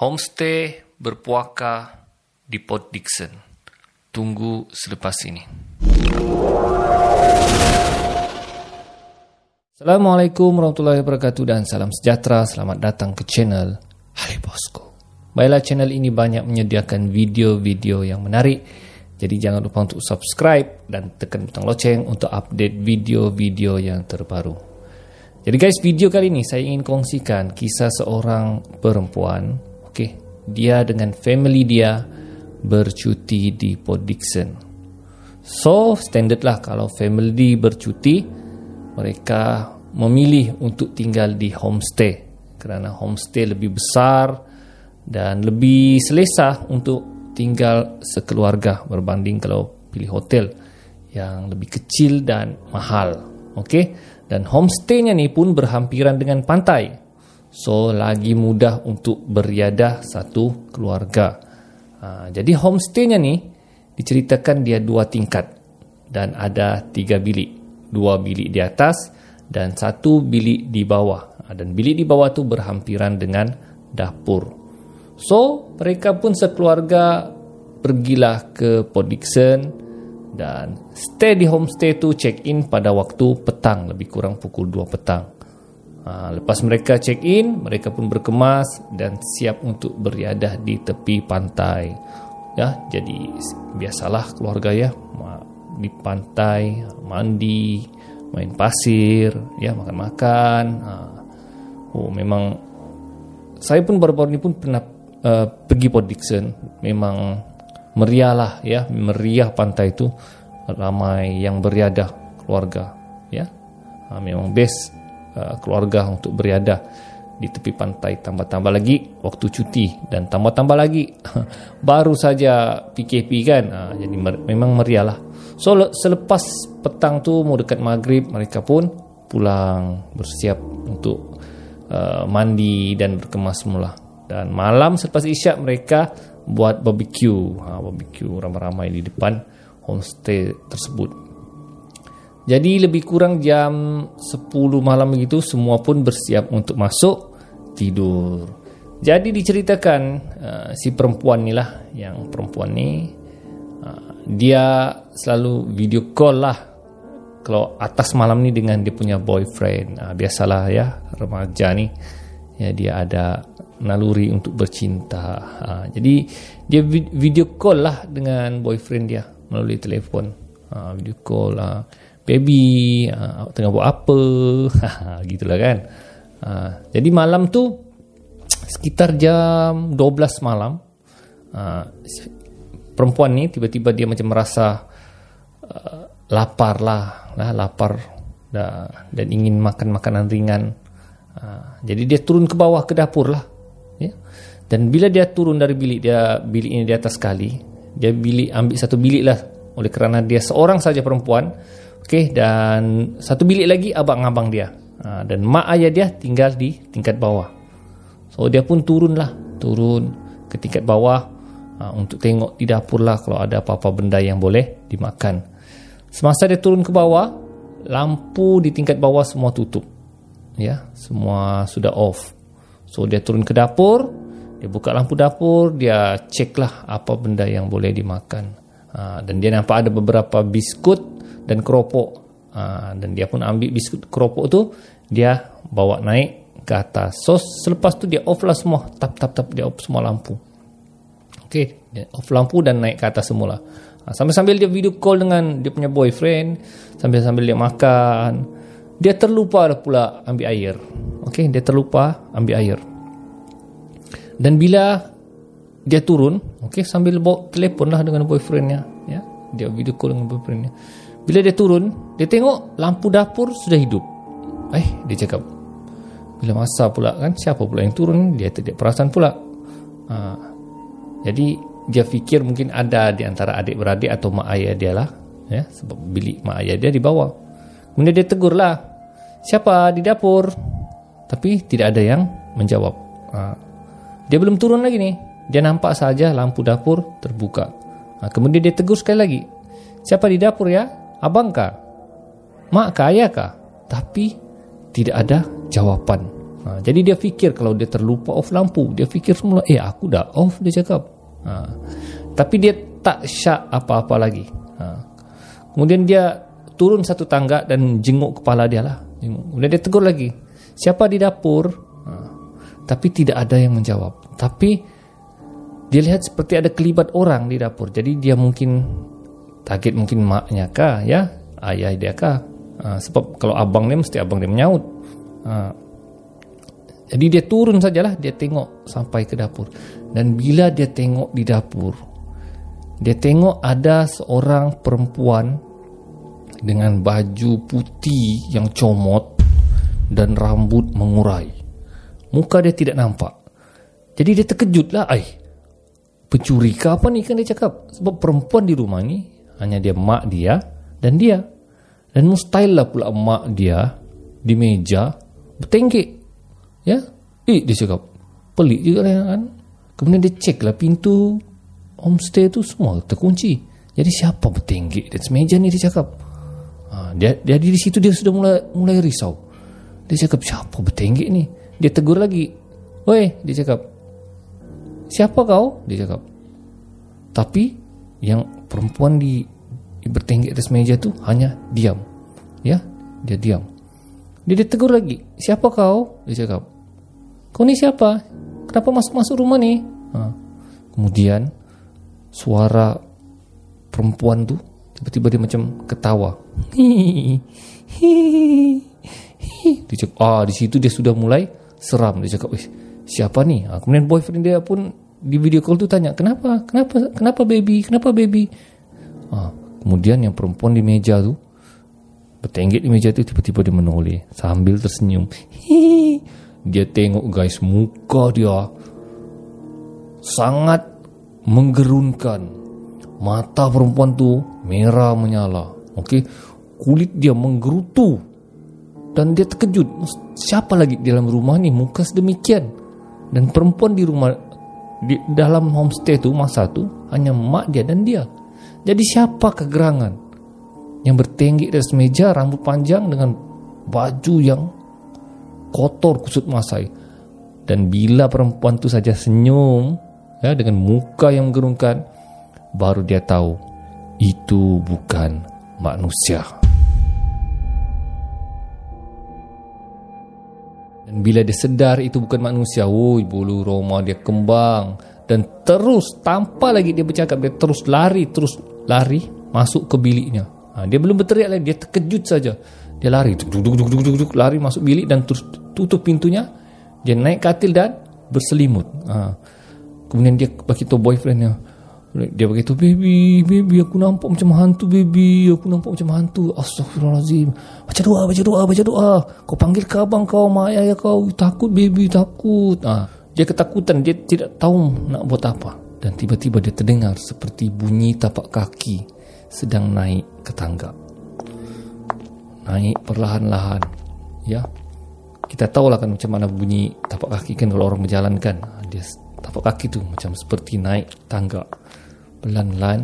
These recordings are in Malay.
Homestay berpuaka di Port Dickson. Tunggu selepas ini. Assalamualaikum warahmatullahi wabarakatuh dan salam sejahtera. Selamat datang ke channel Ali Bosco. Baiklah channel ini banyak menyediakan video-video yang menarik. Jadi jangan lupa untuk subscribe dan tekan butang loceng untuk update video-video yang terbaru. Jadi guys, video kali ini saya ingin kongsikan kisah seorang perempuan, okey, dia dengan family dia bercuti di Port Dickson. So, standard lah kalau family bercuti, mereka memilih untuk tinggal di homestay kerana homestay lebih besar dan lebih selesa untuk tinggal sekeluarga berbanding kalau pilih hotel yang lebih kecil dan mahal. Okey, dan homestaynya ni pun berhampiran dengan pantai. So lagi mudah untuk beriadah satu keluarga. Ha, jadi homestaynya ni diceritakan dia dua tingkat dan ada tiga bilik. Dua bilik di atas dan satu bilik di bawah. Ha, dan bilik di bawah tu berhampiran dengan dapur. So mereka pun sekeluarga pergilah ke Port Dickson dan stay di homestay tu check in pada waktu petang lebih kurang pukul 2 petang. Lepas mereka check in, mereka pun berkemas dan siap untuk beriadah di tepi pantai. Ya, jadi biasalah keluarga ya di pantai mandi, main pasir, ya makan-makan. Oh memang saya pun baru-baru ini pun pernah uh, pergi Port Dickson. Memang meriah lah ya meriah pantai itu ramai yang beriadah keluarga ya memang best uh, keluarga untuk beriadah di tepi pantai. Tambah-tambah lagi waktu cuti dan tambah-tambah lagi. Baru saja PKP kan? Ha, jadi memang meriah lah. So le- selepas petang tu mau dekat maghrib mereka pun pulang bersiap untuk uh, mandi dan berkemas semula. Dan malam selepas isyak mereka buat barbecue. Ha, barbecue ramai-ramai di depan homestay tersebut jadi lebih kurang jam 10 malam begitu semua pun bersiap untuk masuk tidur jadi diceritakan uh, si perempuan ni lah yang perempuan ni uh, dia selalu video call lah kalau atas malam ni dengan dia punya boyfriend uh, biasalah ya remaja ni ya dia ada naluri untuk bercinta. Ha, jadi dia video call lah dengan boyfriend dia melalui telefon. Ha, video call lah. Baby, ha, tengah buat apa? Gitulah kan. Ha, jadi malam tu sekitar jam 12 malam ha, perempuan ni tiba-tiba dia macam merasa uh, lapar lah, lah lapar dah, dan ingin makan makanan ringan. Ha, jadi dia turun ke bawah ke dapur lah ya. Dan bila dia turun dari bilik dia bilik ini di atas sekali, dia bilik ambil satu bilik lah oleh kerana dia seorang saja perempuan. Okey dan satu bilik lagi abang-abang dia. Ha, dan mak ayah dia tinggal di tingkat bawah. So dia pun turun lah, turun ke tingkat bawah ha, untuk tengok di dapur lah kalau ada apa-apa benda yang boleh dimakan. Semasa dia turun ke bawah, lampu di tingkat bawah semua tutup. Ya, semua sudah off. So dia turun ke dapur, dia buka lampu dapur, dia cek lah apa benda yang boleh dimakan. Ha, dan dia nampak ada beberapa biskut dan keropok. Ha, dan dia pun ambil biskut keropok tu, dia bawa naik ke atas. So selepas tu dia off lah semua, tap tap tap dia off semua lampu. Okay, dia off lampu dan naik ke atas semula. Ha, sambil-sambil dia video call dengan dia punya boyfriend, sambil-sambil dia makan, dia terlupa pula ambil air. Okey, dia terlupa ambil air. Dan bila dia turun, okey sambil bawa telefon lah dengan boyfriendnya, ya. Dia video call dengan boyfriendnya. Bila dia turun, dia tengok lampu dapur sudah hidup. Eh, dia cakap, bila masa pula kan, siapa pula yang turun? Dia tidak perasan pula. Ha, jadi, dia fikir mungkin ada di antara adik-beradik atau mak ayah dia lah. Ya, sebab bilik mak ayah dia di bawah. Kemudian dia tegur lah. Siapa di dapur? Tapi tidak ada yang menjawab. Ha. Dia belum turun lagi nih. Dia nampak saja lampu dapur terbuka. Ha. Kemudian dia tegur sekali lagi. Siapa di dapur ya? Abang kah? Mak kah? Tapi tidak ada jawapan Ha, jadi dia fikir kalau dia terlupa off lampu, dia fikir semula, eh aku dah off dia cakap. Ha, tapi dia tak syak apa-apa lagi. Ha, kemudian dia turun satu tangga dan jenguk kepala dia lah. Kemudian dia tegur lagi, siapa di dapur? Ha, tapi tidak ada yang menjawab. Tapi dia lihat seperti ada kelibat orang di dapur. Jadi dia mungkin target mungkin maknya kah ya, ayah dia kah? Ha, sebab kalau abang dia mesti abang dia menyaut. Ha, jadi dia turun sajalah dia tengok sampai ke dapur. Dan bila dia tengok di dapur, dia tengok ada seorang perempuan dengan baju putih yang comot dan rambut mengurai. Muka dia tidak nampak. Jadi dia terkejutlah, ai. Pencuri ke apa ni kan dia cakap? Sebab perempuan di rumah ni hanya dia mak dia dan dia. Dan mustahil lah pula mak dia di meja bertenggek Ya. Eh dia cakap Pelik juga lah kan? Kemudian dia cek lah pintu Homestay tu semua terkunci. Jadi siapa bertenggek dan semeja ni dia cakap. Ha, dia, dia di situ dia sudah mulai mulai risau. Dia cakap siapa bertenggek ni? Dia tegur lagi. Woi dia cakap. Siapa kau? Dia cakap. Tapi yang perempuan di, bertenggek atas meja tu hanya diam ya dia diam dia, dia tegur lagi Siapa kau? Dia cakap Kau ni siapa? Kenapa masuk-masuk rumah ni? Ha. Kemudian Suara Perempuan tu Tiba-tiba dia macam ketawa Dia cakap Ah di situ dia sudah mulai Seram Dia cakap Siapa ni? Ha. Kemudian boyfriend dia pun Di video call tu tanya Kenapa? Kenapa? Kenapa baby? Kenapa baby? Ha. Kemudian yang perempuan di meja tu Bertenggek di meja tu Tiba-tiba dia menoleh Sambil tersenyum Hihi. Dia tengok guys Muka dia Sangat Menggerunkan Mata perempuan tu Merah menyala Okey Kulit dia menggerutu Dan dia terkejut Siapa lagi di dalam rumah ni Muka sedemikian Dan perempuan di rumah di dalam homestay tu masa tu hanya mak dia dan dia. Jadi siapa kegerangan? yang bertenggik di atas meja rambut panjang dengan baju yang kotor kusut masai dan bila perempuan itu saja senyum ya dengan muka yang menggerungkan baru dia tahu itu bukan manusia dan bila dia sedar itu bukan manusia woi bulu roma dia kembang dan terus tanpa lagi dia bercakap dia terus lari terus lari masuk ke biliknya Ha, dia belum berteriak lagi, dia terkejut saja. Dia lari, duk, duk, duk, duk, duk, duk, lari masuk bilik dan terus tutup pintunya. Dia naik katil dan berselimut. Ha. Kemudian dia bagi tahu boyfriendnya. Dia bagi tahu, baby, baby, aku nampak macam hantu, baby. Aku nampak macam hantu. Astaghfirullahaladzim. Baca doa, baca doa, baca doa. Kau panggil ke abang kau, mak ayah kau. Takut, baby, takut. Ha. Dia ketakutan, dia tidak tahu nak buat apa. Dan tiba-tiba dia terdengar seperti bunyi tapak kaki sedang naik ke tangga. Naik perlahan-lahan. Ya. Kita tahu lah kan macam mana bunyi tapak kaki kan kalau orang berjalan kan. Dia tapak kaki tu macam seperti naik tangga. Perlahan-lahan,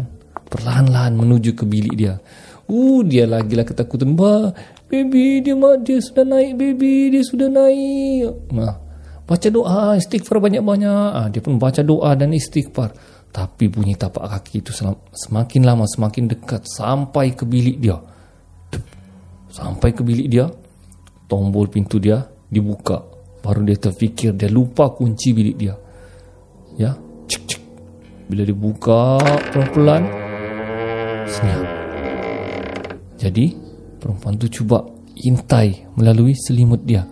perlahan-lahan menuju ke bilik dia. Uh, dia lagi lah ketakutan. Ba, baby, dia mak dia sudah naik, baby, dia sudah naik. Nah, baca doa, istighfar banyak-banyak. Ah, dia pun baca doa dan istighfar. Tapi bunyi tapak kaki itu semakin lama semakin dekat sampai ke bilik dia. Sampai ke bilik dia, tombol pintu dia dibuka. Baru dia terfikir dia lupa kunci bilik dia. Ya. Bila dibuka pelan-pelan, senyap. Jadi, perempuan itu cuba intai melalui selimut dia.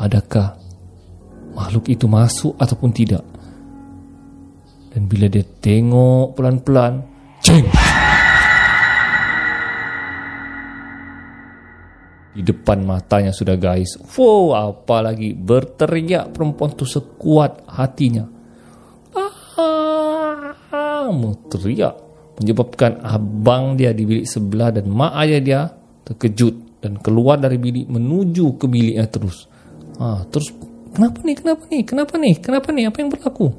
Adakah makhluk itu masuk ataupun tidak? Dan bila dia tengok pelan-pelan Ceng Di depan matanya sudah guys Wow apa lagi Berteriak perempuan tu sekuat hatinya ah, Teriak Menyebabkan abang dia di bilik sebelah Dan mak ayah dia terkejut Dan keluar dari bilik menuju ke biliknya terus ah, Terus Kenapa ni? Kenapa ni? Kenapa ni? Kenapa ni? Apa yang berlaku?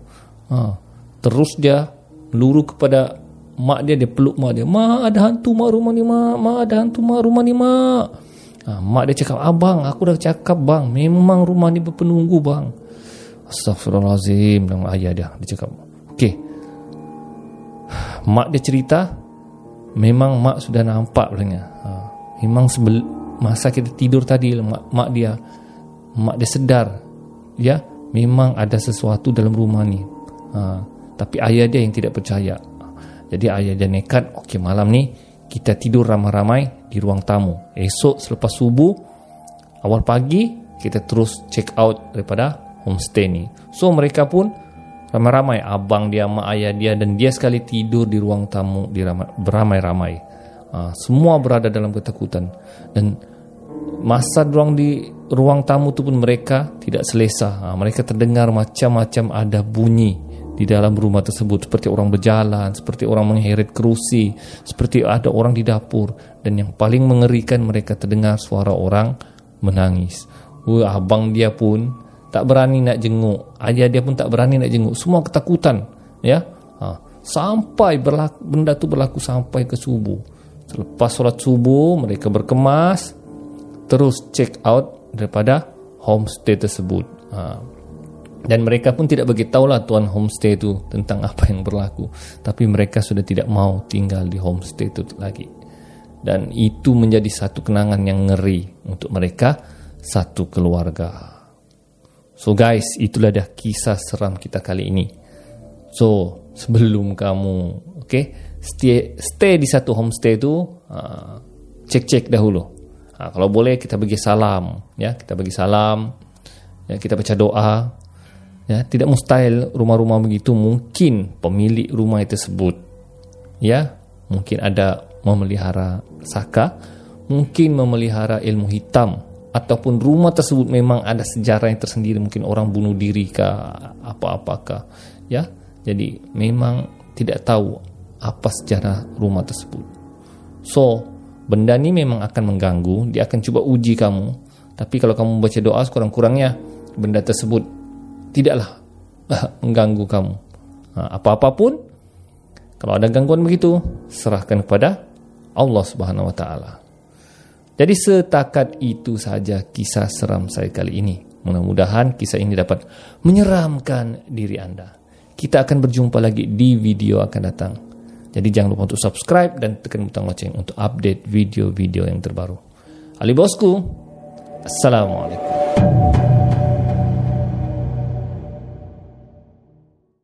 Ah, Terus dia luru kepada mak dia, dia peluk mak dia. Mak ada hantu mak rumah ni mak. Mak ada hantu mak rumah ni mak. Ha, mak dia cakap, abang, aku dah cakap bang, memang rumah ni berpenunggu bang. Astaghfirullahaladzim, dengan ayah dia. Dia cakap, okey. Mak dia cerita, memang mak sudah nampak belanya. Ha, memang sebel, masa kita tidur tadi, mak, mak dia, mak dia sedar, ya, memang ada sesuatu dalam rumah ni. Ha, tapi ayah dia yang tidak percaya. Jadi ayah dia nekat, okey malam ni, kita tidur ramai-ramai di ruang tamu. Esok selepas subuh, awal pagi, kita terus check out daripada homestay ni. So mereka pun ramai-ramai, abang dia, mak ayah dia dan dia sekali tidur di ruang tamu di beramai-ramai. Uh, semua berada dalam ketakutan dan masa ruang di ruang tamu tu pun mereka tidak selesa. Uh, mereka terdengar macam-macam ada bunyi di dalam rumah tersebut seperti orang berjalan, seperti orang mengheret kerusi, seperti ada orang di dapur dan yang paling mengerikan mereka terdengar suara orang menangis. Wah, abang dia pun tak berani nak jenguk, ayah dia pun tak berani nak jenguk, semua ketakutan, ya. Ha. sampai berlaku, benda tu berlaku sampai ke subuh. Selepas solat subuh, mereka berkemas terus check out daripada homestay tersebut. Ha dan mereka pun tidak lah tuan homestay itu tentang apa yang berlaku tapi mereka sudah tidak mau tinggal di homestay itu lagi dan itu menjadi satu kenangan yang ngeri untuk mereka satu keluarga so guys itulah dah kisah seram kita kali ini. So sebelum kamu okay, stay stay di satu homestay itu uh, cek cek dahulu. Uh, kalau boleh kita bagi salam ya kita bagi salam ya kita baca doa ya. Tidak mustahil rumah-rumah begitu mungkin pemilik rumah tersebut ya. Mungkin ada memelihara saka mungkin memelihara ilmu hitam ataupun rumah tersebut memang ada sejarah yang tersendiri mungkin orang bunuh diri ke apa-apakah ya jadi memang tidak tahu apa sejarah rumah tersebut so benda ni memang akan mengganggu dia akan cuba uji kamu tapi kalau kamu baca doa sekurang-kurangnya benda tersebut tidaklah mengganggu kamu. Ha, apa-apapun, kalau ada gangguan begitu, serahkan kepada Allah Subhanahu Wa Taala. Jadi setakat itu saja kisah seram saya kali ini. Mudah-mudahan kisah ini dapat menyeramkan diri anda. Kita akan berjumpa lagi di video akan datang. Jadi jangan lupa untuk subscribe dan tekan butang lonceng untuk update video-video yang terbaru. Ali Bosku, Assalamualaikum.